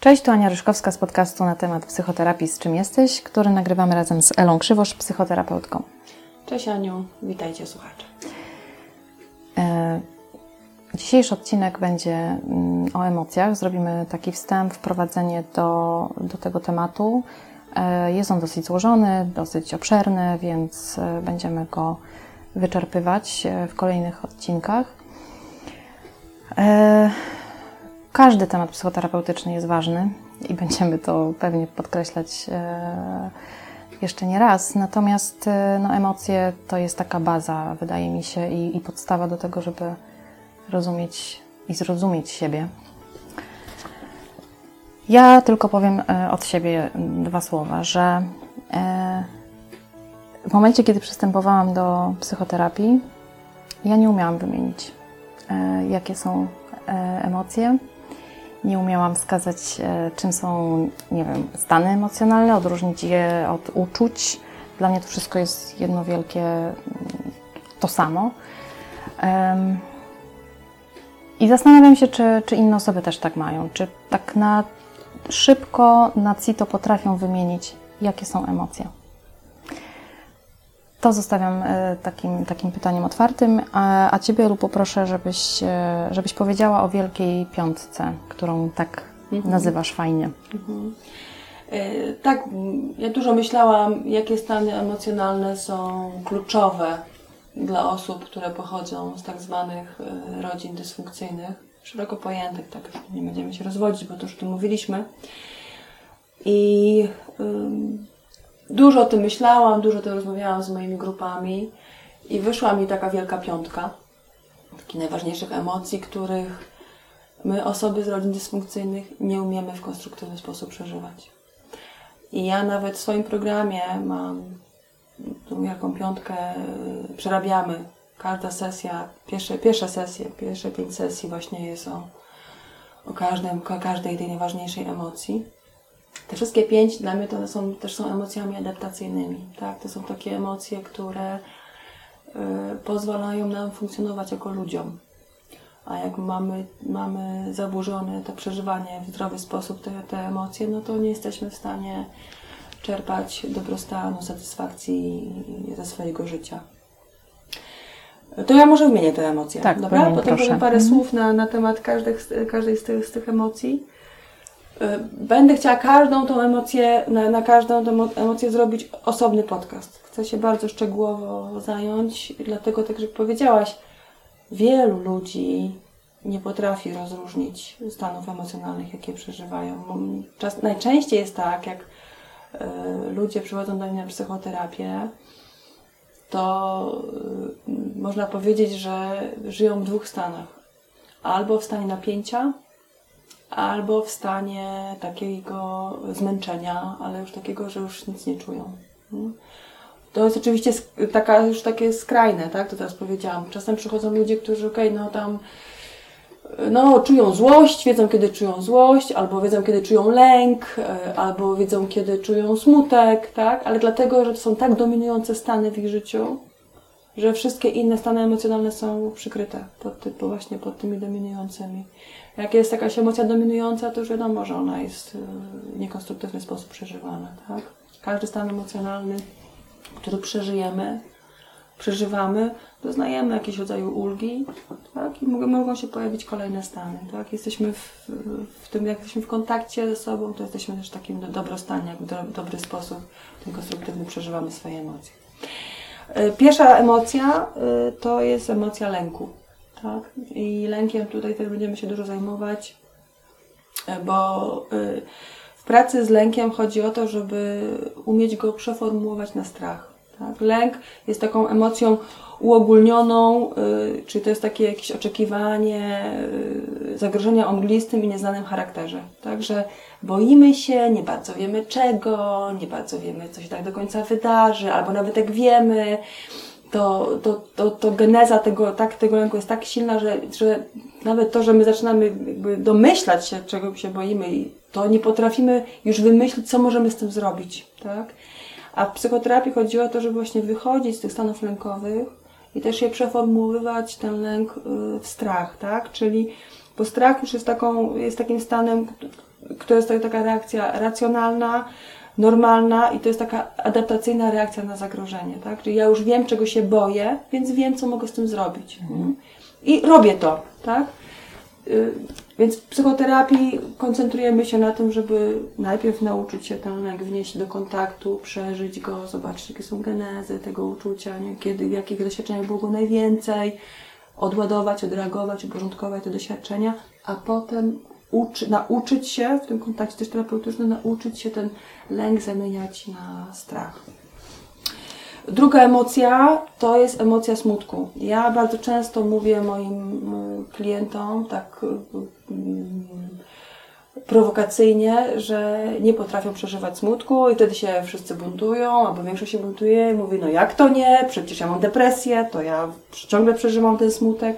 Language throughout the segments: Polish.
Cześć, tu Ania Ryszkowska z podcastu na temat psychoterapii Z czym jesteś, który nagrywamy razem z Elą Krzywosz, psychoterapeutką. Cześć Aniu, witajcie słuchacze. E, dzisiejszy odcinek będzie mm, o emocjach. Zrobimy taki wstęp, wprowadzenie do, do tego tematu. E, jest on dosyć złożony, dosyć obszerny, więc e, będziemy go wyczerpywać w kolejnych odcinkach. Każdy temat psychoterapeutyczny jest ważny i będziemy to pewnie podkreślać e, jeszcze nie raz. Natomiast e, no, emocje to jest taka baza, wydaje mi się, i, i podstawa do tego, żeby rozumieć i zrozumieć siebie. Ja tylko powiem e, od siebie dwa słowa, że w momencie, kiedy przystępowałam do psychoterapii, ja nie umiałam wymienić, jakie są emocje, nie umiałam wskazać, e, czym są, nie wiem, stany emocjonalne, odróżnić je od uczuć. Dla mnie to wszystko jest jedno wielkie to samo. I zastanawiam się, czy, czy inne osoby też tak mają, czy tak na szybko, na CITO potrafią wymienić, jakie są emocje. To zostawiam e, takim, takim pytaniem otwartym, a, a Ciebie, Lu, poproszę, żebyś, e, żebyś powiedziała o Wielkiej Piątce, którą tak mhm. nazywasz fajnie. Mhm. E, tak, ja dużo myślałam, jakie stany emocjonalne są kluczowe dla osób, które pochodzą z tak zwanych rodzin dysfunkcyjnych, szeroko pojętych, tak nie będziemy się rozwodzić, bo to już tu mówiliśmy. I Dużo o tym myślałam, dużo o tym rozmawiałam z moimi grupami i wyszła mi taka wielka piątka takich najważniejszych emocji, których my, osoby z rodzin dysfunkcyjnych, nie umiemy w konstruktywny sposób przeżywać. I ja nawet w swoim programie mam tą wielką piątkę, y, przerabiamy. Każda sesja, pierwsze, pierwsze sesje, pierwsze pięć sesji właśnie jest o, o, każdym, o każdej tej najważniejszej emocji. Te wszystkie pięć dla mnie to są, też są emocjami adaptacyjnymi. Tak? To są takie emocje, które y, pozwalają nam funkcjonować jako ludziom. A jak mamy, mamy zaburzone to przeżywanie w zdrowy sposób, te, te emocje, no to nie jesteśmy w stanie czerpać dobrostanu, satysfakcji ze swojego życia. To ja może wymienię te emocje. Tak, dobra? Potem powiem parę mhm. słów na, na temat każdych, każdej z tych, z tych emocji. Y, będę chciała każdą tą emocję, na, na każdą tą emocję zrobić osobny podcast. Chcę się bardzo szczegółowo zająć, dlatego tak jak powiedziałaś, wielu ludzi nie potrafi rozróżnić stanów emocjonalnych, jakie przeżywają. Czas, najczęściej jest tak, jak y, ludzie przychodzą do mnie na psychoterapię, to y, można powiedzieć, że żyją w dwóch stanach. Albo w stanie napięcia, albo w stanie takiego zmęczenia, ale już takiego, że już nic nie czują. Hmm? To jest oczywiście taka już takie skrajne, tak? To teraz powiedziałam. Czasem przychodzą ludzie, którzy, okej, okay, no tam no, czują złość, wiedzą kiedy czują złość, albo wiedzą kiedy czują lęk, e, albo wiedzą kiedy czują smutek, tak? Ale dlatego, że to są tak dominujące stany w ich życiu, że wszystkie inne stany emocjonalne są przykryte pod, właśnie pod tymi dominującymi. Jak jest jakaś emocja dominująca, to już wiadomo, że ona jest w niekonstruktywny sposób przeżywana. Tak? Każdy stan emocjonalny, który przeżyjemy, przeżywamy, doznajemy jakiegoś rodzaju ulgi tak? i mogą się pojawić kolejne stany. Tak? Jesteśmy w, w tym, jak jesteśmy w kontakcie ze sobą, to jesteśmy też w takim dobrostanie, jak w do, dobry sposób, ten konstruktywny przeżywamy swoje emocje. E, pierwsza emocja e, to jest emocja lęku. Tak? I lękiem tutaj też będziemy się dużo zajmować, e, bo w pracy z lękiem chodzi o to, żeby umieć go przeformułować na strach. Tak? Lęk jest taką emocją uogólnioną, czyli to jest takie jakieś oczekiwanie zagrożenia o mglistym i nieznanym charakterze. Także boimy się, nie bardzo wiemy czego, nie bardzo wiemy, co się tak do końca wydarzy, albo nawet jak wiemy, to, to, to, to geneza tego, tak, tego lęku jest tak silna, że, że nawet to, że my zaczynamy jakby domyślać się, czego się boimy, to nie potrafimy już wymyślić, co możemy z tym zrobić, tak? A w psychoterapii chodziło o to, żeby właśnie wychodzić z tych stanów lękowych i też je przeformułowywać, ten lęk y, w strach, tak? Czyli, bo strach już jest taką, jest takim stanem, to jest taka reakcja racjonalna, normalna i to jest taka adaptacyjna reakcja na zagrożenie, tak? Czyli ja już wiem, czego się boję, więc wiem, co mogę z tym zrobić. Mhm. I robię to, tak? Y, więc w psychoterapii koncentrujemy się na tym, żeby najpierw nauczyć się lęk wnieść do kontaktu, przeżyć go, zobaczyć, jakie są genezy tego uczucia, nie? kiedy, w jakich doświadczeniach było go najwięcej, odładować, odreagować, uporządkować te doświadczenia, a potem uczy, nauczyć się w tym kontakcie też terapeutycznym, nauczyć się ten lęk zamieniać na strach. Druga emocja to jest emocja smutku. Ja bardzo często mówię moim klientom tak prowokacyjnie, że nie potrafią przeżywać smutku i wtedy się wszyscy buntują, albo większość się buntuje i mówi, no jak to nie, przecież ja mam depresję, to ja ciągle przeżywam ten smutek.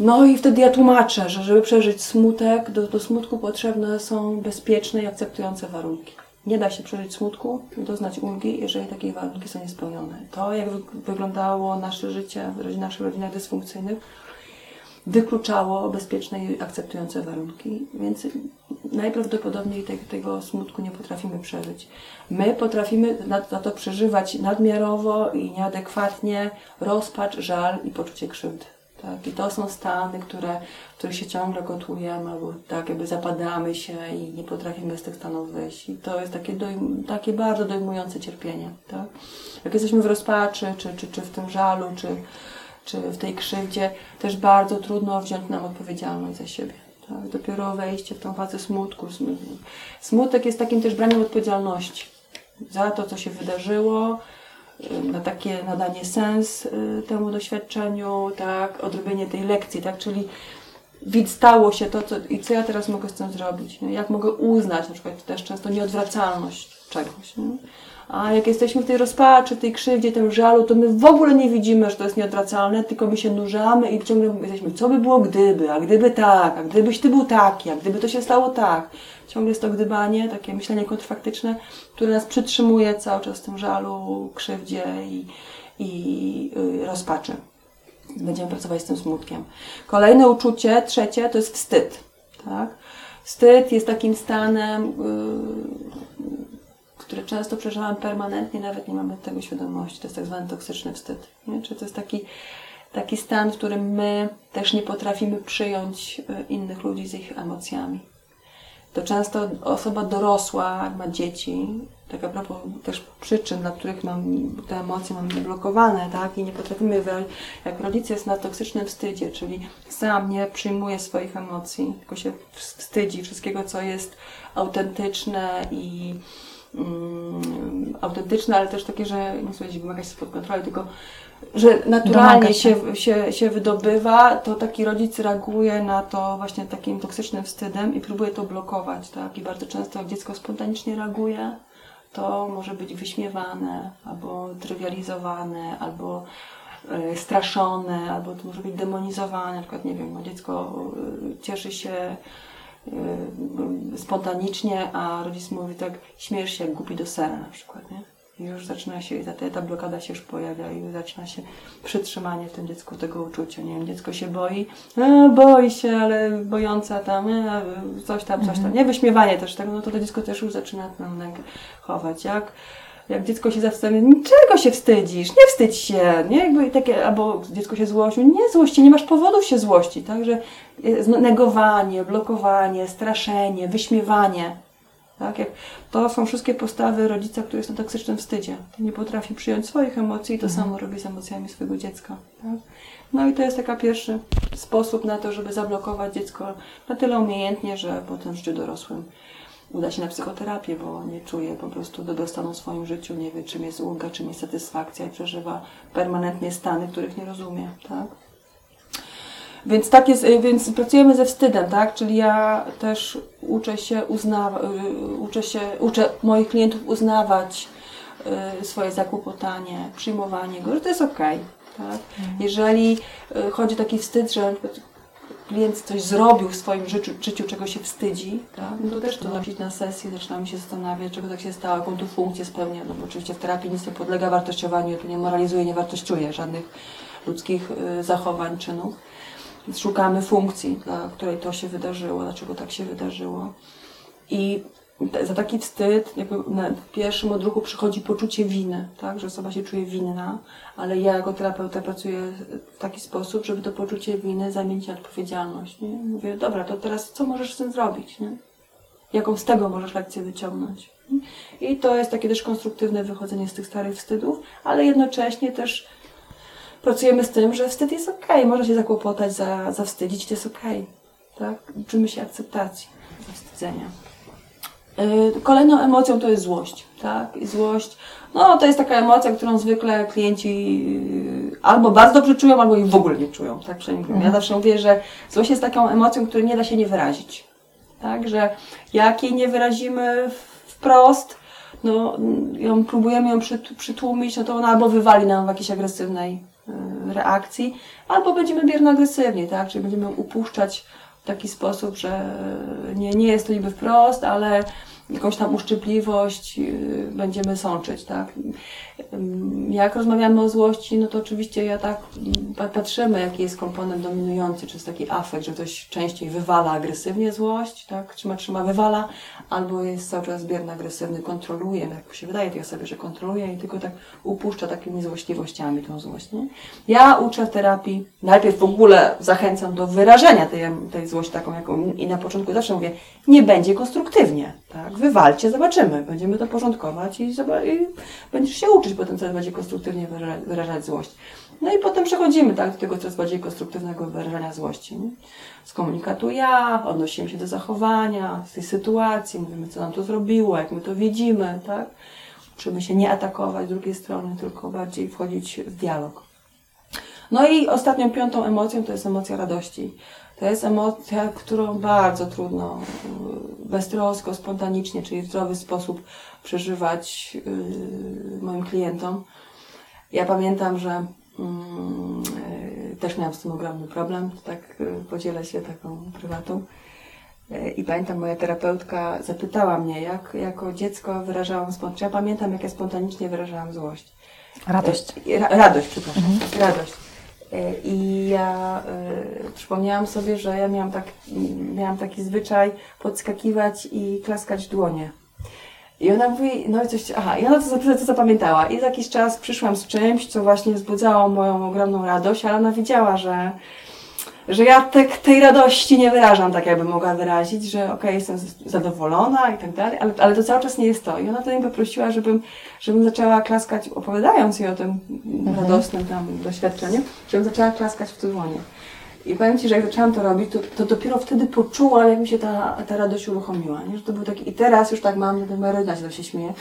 No i wtedy ja tłumaczę, że żeby przeżyć smutek, do, do smutku potrzebne są bezpieczne i akceptujące warunki. Nie da się przeżyć smutku i doznać ulgi, jeżeli takie warunki są niespełnione. To, jak wyglądało nasze życie w naszych rodzinach dysfunkcyjnych, wykluczało bezpieczne i akceptujące warunki, więc najprawdopodobniej te, tego smutku nie potrafimy przeżyć. My potrafimy na, na to przeżywać nadmiarowo i nieadekwatnie rozpacz, żal i poczucie krzywdy. Tak? I to są stany, które, w których się ciągle gotujemy, albo tak jakby zapadamy się i nie potrafimy z tych stanów wyjść. I to jest takie, takie bardzo dojmujące cierpienie. Tak? Jak jesteśmy w rozpaczy, czy, czy, czy w tym żalu, czy, czy w tej krzywdzie, też bardzo trudno wziąć nam odpowiedzialność za siebie. Tak? Dopiero wejście w tą fazę smutku. Smutek jest takim też braniem odpowiedzialności za to, co się wydarzyło, na takie nadanie sens y, temu doświadczeniu, tak, odrobienie tej lekcji, tak, czyli widz stało się to, co, i co ja teraz mogę z tym zrobić, nie? jak mogę uznać na przykład też często nieodwracalność czegoś. Nie? A jak jesteśmy w tej rozpaczy, tej krzywdzie, tym żalu, to my w ogóle nie widzimy, że to jest nieodwracalne, tylko my się nurzamy i ciągle jesteśmy, co by było gdyby, a gdyby tak, a gdybyś ty był taki, a gdyby to się stało tak. Ciągle jest to gdybanie, takie myślenie kontrfaktyczne, które nas przytrzymuje cały czas w tym żalu, krzywdzie i, i yy, rozpaczy. Będziemy pracować z tym smutkiem. Kolejne uczucie, trzecie, to jest wstyd. Tak? Wstyd jest takim stanem, yy, który często przeżywamy permanentnie, nawet nie mamy tego świadomości. To jest tak zwany toksyczny wstyd. Nie? To jest taki, taki stan, w którym my też nie potrafimy przyjąć y, innych ludzi z ich emocjami. To często osoba dorosła ma dzieci, tak a propos też przyczyn, dla których mam, te emocje mamy blokowane, tak, i nie potrafimy wyrazić, jak rodzic jest na toksycznym wstydzie, czyli sam nie przyjmuje swoich emocji, tylko się wstydzi wszystkiego, co jest autentyczne i mm, autentyczne, ale też takie, że nie słuchajcie, wymaga się spod kontroli, tylko że naturalnie się. Się, się, wydobywa, to taki rodzic reaguje na to właśnie takim toksycznym wstydem i próbuje to blokować, tak? I bardzo często jak dziecko spontanicznie reaguje, to może być wyśmiewane, albo trywializowane, albo y, straszone, albo to może być demonizowane, na przykład, nie wiem, dziecko y, cieszy się spontanicznie, a rodzic mówi tak, śmiesz się jak głupi do sera na przykład, nie? I już zaczyna się, ta, ta blokada się już pojawia i zaczyna się przytrzymanie w tym dziecku tego uczucia. Nie wiem, dziecko się boi, e, boi się, ale bojąca tam, e, coś tam, coś tam. Mhm. Nie, wyśmiewanie też tego, no to to dziecko też już zaczyna lęk chować. Jak jak dziecko się zastanawia, niczego się wstydzisz, nie wstydź się, nie? Jakby takie, albo dziecko się złości, nie złości, nie masz powodów się złościć, także negowanie, blokowanie, straszenie, wyśmiewanie, tak? Jak to są wszystkie postawy rodzica, który jest na toksycznym wstydzie. Nie potrafi przyjąć swoich emocji i to mhm. samo robi z emocjami swojego dziecka. Tak? No i to jest taki pierwszy sposób na to, żeby zablokować dziecko na tyle umiejętnie, że potem w życiu dorosłym uda się na psychoterapię, bo nie czuje po prostu dobrostanu w swoim życiu, nie wie czym jest ulga, czym jest satysfakcja i przeżywa permanentnie stany, których nie rozumie, tak? Więc tak jest, więc pracujemy ze wstydem, tak? Czyli ja też uczę się uznawać, uczę się, uczę moich klientów uznawać y, swoje zakłopotanie, przyjmowanie go, że to jest okej, okay, tak? Mhm. Jeżeli y, chodzi o taki wstyd, że klient coś zrobił w swoim życiu, życiu czego się wstydzi, tak? no to też to nosić na sesji, zaczynamy się zastanawiać, czego tak się stało, jaką tu funkcję spełnia, no bo oczywiście w terapii nic nie podlega wartościowaniu, tu nie moralizuje, nie wartościuje żadnych ludzkich y, zachowań, czynów. Szukamy funkcji, dla której to się wydarzyło, dlaczego tak się wydarzyło. I za taki wstyd, jakby na pierwszym odruchu przychodzi poczucie winy, tak, że osoba się czuje winna, ale ja jako terapeuta pracuję w taki sposób, żeby to poczucie winy zamienić na odpowiedzialność. Nie? Mówię, dobra, to teraz co możesz z tym zrobić? Nie? Jaką z tego możesz lekcję wyciągnąć? I to jest takie też konstruktywne wychodzenie z tych starych wstydów, ale jednocześnie też pracujemy z tym, że wstyd jest ok, można się zakłopotać, za, zawstydzić, to jest ok. Tak? Uczymy się akceptacji zawstydzenia. Yy, kolejną emocją to jest złość, tak? I złość, no to jest taka emocja, którą zwykle klienci yy, albo bardzo dobrze czują, albo jej w ogóle nie czują, tak przynajmniej. Mhm. Ja zawsze mówię, że złość jest taką emocją, której nie da się nie wyrazić, tak? Że jak jej nie wyrazimy wprost, no ją próbujemy ją przytłumić, no to ona albo wywali nam w jakiejś agresywnej yy, reakcji, albo będziemy bierno agresywni, tak? Czyli będziemy upuszczać w taki sposób, że nie, nie jest to niby wprost, ale jakąś tam uszczypliwość y, będziemy sączyć, tak? Jak rozmawiamy o złości, no to oczywiście ja tak patrzymy, jaki jest komponent dominujący, czy jest taki afekt, że ktoś częściej wywala agresywnie złość, tak? Trzyma, trzyma, wywala, albo jest cały czas bierny, agresywny, kontroluje, jak się wydaje tej osobie, że kontroluje i tylko tak upuszcza takimi złośliwościami tą złość, nie? Ja uczę w terapii, najpierw w ogóle zachęcam do wyrażenia tej, tej złości taką, jaką i na początku zawsze mówię, nie będzie konstruktywnie, tak? Wywalcie, zobaczymy, będziemy to porządkować i, i będziesz się uczyć potem coraz bardziej konstruktywnie wyrażać złość. No i potem przechodzimy tak, do tego coraz bardziej konstruktywnego wyrażania złości. Nie? Z komunikatu ja, odnosimy się do zachowania, z tej sytuacji, mówimy, co nam to zrobiło, jak my to widzimy, tak? Uczymy się nie atakować drugiej strony, tylko bardziej wchodzić w dialog. No i ostatnią, piątą emocją to jest emocja radości. To jest emocja, którą bardzo trudno beztrosko, spontanicznie, czyli w zdrowy sposób przeżywać yy, moim klientom. Ja pamiętam, że yy, też miałam z tym ogromny problem, tak podzielę się taką prywatą. I pamiętam, moja terapeutka zapytała mnie, jak jako dziecko wyrażałam spontanicznie. Ja pamiętam, jak ja spontanicznie wyrażałam złość. Radość. Ra radość, przepraszam. Mhm. Radość. I ja y, przypomniałam sobie, że ja miałam, tak, miałam taki zwyczaj podskakiwać i klaskać dłonie. I ona mówi, no i coś, aha, ona to, to, zapamiętała. I za jakiś czas przyszłam z czymś, co właśnie wzbudzało moją ogromną radość, ale ona wiedziała, że, że ja te, tej radości nie wyrażam tak, jakbym mogła wyrazić, że okej, okay, jestem zadowolona i tak dalej, ale, ale to cały czas nie jest to. I ona wtedy mi poprosiła, żebym, żebym zaczęła klaskać, opowiadając jej o tym mhm. radosnym tam doświadczeniu, żebym zaczęła klaskać w dłonie. I powiem Ci, że jak zaczęłam to robić, to, to dopiero wtedy poczułam, jak mi się ta, ta radość uruchomiła. Nie? Że to był taki, I teraz już tak mam, że ten Maryna się się śmieje,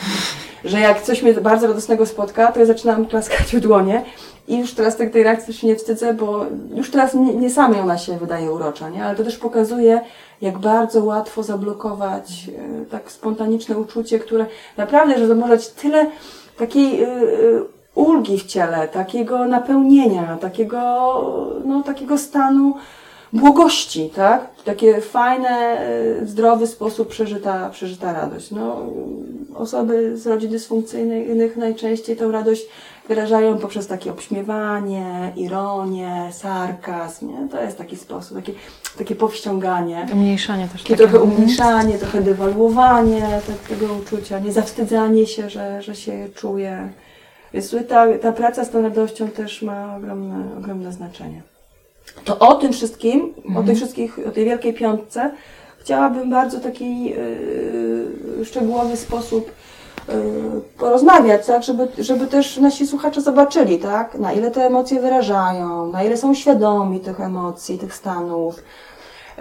że jak coś mnie bardzo radosnego spotka, to ja zaczynam klaskać w dłonie i już teraz tak tej reakcji się nie wstydzę, bo już teraz nie, nie samej ona się wydaje urocza, nie? ale to też pokazuje, jak bardzo łatwo zablokować e, tak spontaniczne uczucie, które naprawdę, że może tyle takiej... E, e, ulgi w ciele, takiego napełnienia, takiego, no, takiego stanu błogości, tak? Takie fajne, w zdrowy sposób przeżyta, przeżyta radość. No, osoby z rodzin dysfunkcyjnych najczęściej tę radość wyrażają poprzez takie obśmiewanie, ironię, sarkazm, nie? To jest taki sposób, takie, takie powściąganie. Umniejszanie też. Takie, trochę umniejszanie, trochę dewaluowanie tego uczucia, nie zawstydzanie się, że, że się czuje więc ta, ta praca z tą radością też ma ogromne, ogromne znaczenie. To o tym wszystkim, mhm. o tej wszystkich, o tej wielkiej piątce chciałabym bardzo taki yy, szczegółowy sposób yy, porozmawiać, tak, żeby, żeby też nasi słuchacze zobaczyli, tak, na ile te emocje wyrażają, na ile są świadomi tych emocji, tych stanów,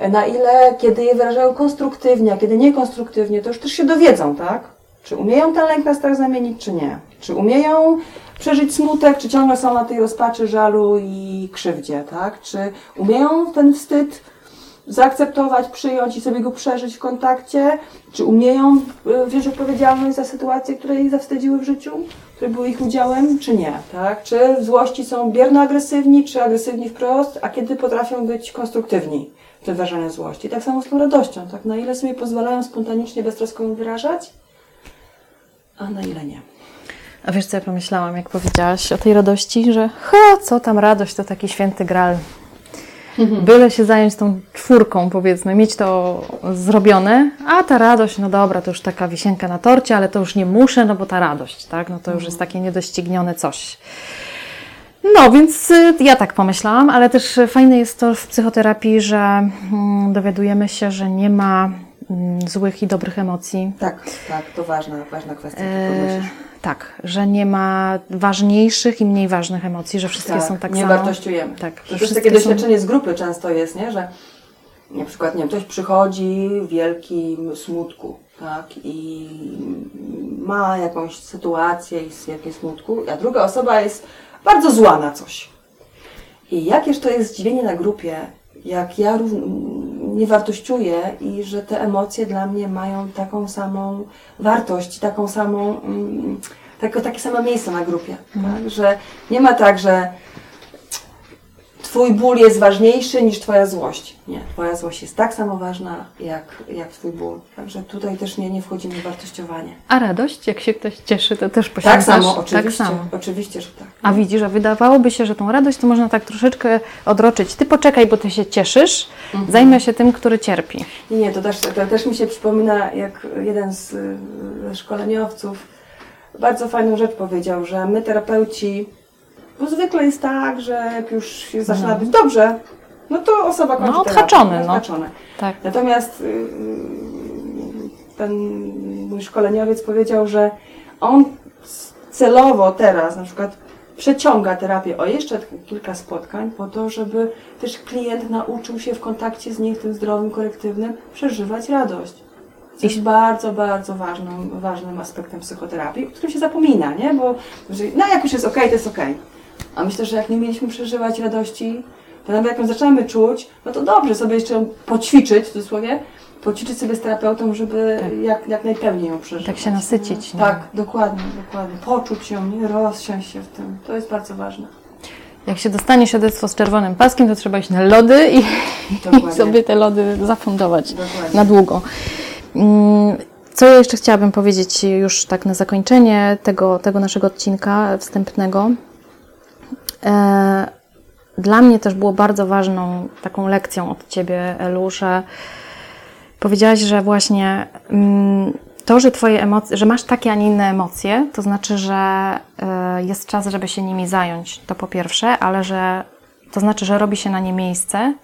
na ile, kiedy je wyrażają konstruktywnie, a kiedy niekonstruktywnie, to już też się dowiedzą, tak? Czy umieją ten lęk na strach zamienić, czy nie? Czy umieją przeżyć smutek, czy ciągle są na tej rozpaczy, żalu i krzywdzie, tak? Czy umieją ten wstyd zaakceptować, przyjąć i sobie go przeżyć w kontakcie? Czy umieją e, wziąć odpowiedzialność za sytuacje, które ich zawstydziły w życiu, które były ich udziałem, czy nie, tak? Czy w złości są bierno-agresywni, czy agresywni wprost, a kiedy potrafią być konstruktywni w wyrażaniu złości? Tak samo z tą radością, tak? Na ile sobie pozwalają spontanicznie, beztrosko ją wyrażać, a na ile nie. A wiesz, co ja pomyślałam, jak powiedziałaś o tej radości, że ha, co tam radość, to taki święty gral. byle się zająć tą czwórką, powiedzmy, mieć to zrobione, a ta radość, no dobra, to już taka wisienka na torcie, ale to już nie muszę, no bo ta radość, tak? No to już jest takie niedoścignione coś. No, więc y, ja tak pomyślałam, ale też fajne jest to w psychoterapii, że mm, dowiadujemy się, że nie ma złych i dobrych emocji. Tak, tak, to ważna, ważna kwestia. E, tak, że nie ma ważniejszych i mniej ważnych emocji, że wszystkie są tak nie samo. wartościujemy. Tak, to że wszystkie takie są- doświadczenie z grupy często jest, nie? że na przykład nie wiem, ktoś przychodzi w wielkim smutku tak? i ma jakąś sytuację i jest w wielkim smutku, a druga osoba jest bardzo zła na coś. I jakież to jest zdziwienie na grupie, jak ja równ- nie wartościuję i że te emocje dla mnie mają taką samą wartość, taką samą, tako, takie same miejsce na grupie. Tak? Że nie ma tak, że Twój ból jest ważniejszy niż Twoja złość. Nie, Twoja złość jest tak samo ważna jak, jak Twój ból. Także tutaj też nie, nie wchodzimy w wartościowanie. A radość, jak się ktoś cieszy, to też Tak poświęcasz? samo, oczywiście. Tak samo. Oczywiście, że tak. A widzisz, a wydawałoby się, że tą radość to można tak troszeczkę odroczyć. Ty poczekaj, bo ty się cieszysz, Mhm. zajmę się tym, który cierpi. Nie, nie, to też, to też mi się przypomina, jak jeden z y, szkoleniowców bardzo fajną rzecz powiedział, że my terapeuci, bo zwykle jest tak, że jak już się zaczyna No. być dobrze, no to osoba kończy No, terapię, odhaczony, no. Tak. Natomiast y, ten mój szkoleniowiec powiedział, że on celowo teraz na przykład przeciąga terapię o jeszcze kilka spotkań po to, żeby też klient nauczył się w kontakcie z nim, tym zdrowym, korektywnym, przeżywać radość. Co jest bardzo, bardzo ważnym, ważnym aspektem psychoterapii, o którym się zapomina, nie? Bo że, no jak już jest okej, to jest okej. A myślę, że jak nie mieliśmy przeżywać radości, to nawet jak ją zaczynamy czuć, no to dobrze sobie jeszcze poćwiczyć, w cudzysłowie, poćwiczyć sobie z terapeutą, żeby Tak. jak, jak najpełniej ją przeżywać. Tak się nasycić, No. Tak, dokładnie, dokładnie. Poczuć ją, nie rozsiąść się w tym. To jest bardzo ważne. Jak się dostanie świadectwo z czerwonym paskiem, to trzeba iść na lody i, i sobie te lody zafundować Dokładnie. na długo. Mm, Co ja jeszcze chciałabym powiedzieć już tak na zakończenie tego, tego naszego odcinka wstępnego. E, Dla mnie też było bardzo ważną taką lekcją od Ciebie, Elu, że powiedziałaś, że właśnie mm, to, że Twoje emocje, że masz takie, a nie inne emocje, to znaczy, że e, jest czas, żeby się nimi zająć. To po pierwsze, ale że to znaczy, że robi się na nie miejsce.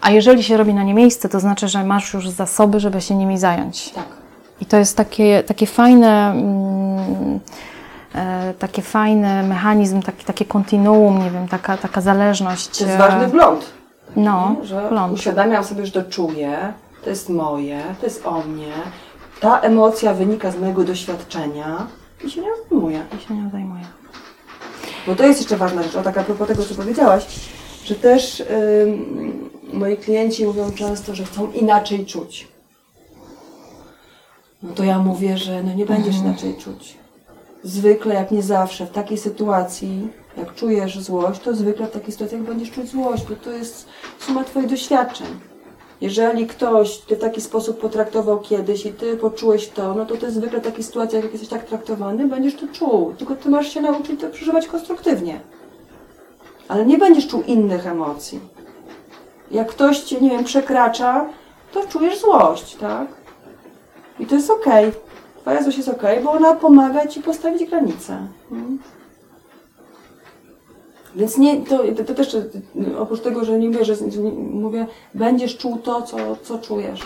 A jeżeli się robi na nie miejsce, to znaczy, że masz już zasoby, żeby się nimi zająć. Tak. I to jest takie, takie fajne, mm, e, takie fajny mechanizm, taki, takie kontinuum, nie wiem, taka, taka zależność. To jest e, ważny wgląd. No, że wgląd. uświadamiam sobie, że to czuję, to jest moje, to jest o mnie. Ta emocja wynika z mojego doświadczenia i się nią zajmuję. I się nią zajmuję. Bo to jest jeszcze ważna rzecz, o tak a propos tego, co powiedziałaś, że też ym, moi klienci mówią często, że chcą inaczej czuć. No to ja mówię, że no nie będziesz inaczej czuć. Zwykle, jak nie zawsze, w takiej sytuacji, jak czujesz złość, to zwykle w takiej sytuacji będziesz czuć złość, bo to jest suma Twoich doświadczeń. Jeżeli ktoś Cię w taki sposób potraktował kiedyś i Ty poczułeś to, no to Ty zwykle w takich sytuacjach, jak jesteś tak traktowany, będziesz to czuł. Tylko Ty masz się nauczyć to przeżywać konstruktywnie. Ale nie będziesz czuł innych emocji. Jak ktoś Cię, nie wiem, przekracza, to czujesz złość, tak? I to jest okej. Twoja złość jest okej, bo ona pomaga Ci postawić granice. Mm. Więc nie, to, to, też oprócz tego, że nie mówię, że, nie, mówię, będziesz czuł to, co, co czujesz.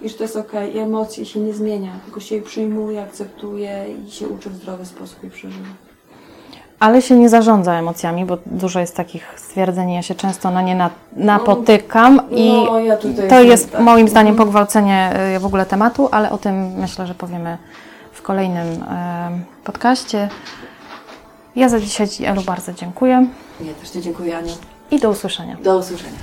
I że to jest okej, i emocje się nie zmienia, tylko się je przyjmuje, akceptuje i się uczy w zdrowy sposób je przeżywa. Ale się nie zarządza emocjami, bo dużo jest takich stwierdzeń, ja się często na nie na, napotykam i No, ja tutaj to jest tak. moim zdaniem pogwałcenie y, w ogóle tematu, ale o tym myślę, że powiemy w kolejnym e, podcaście. Ja za dzisiaj Elu, bardzo dziękuję Ja też Ci dziękuję, Aniu. i do usłyszenia. Do usłyszenia.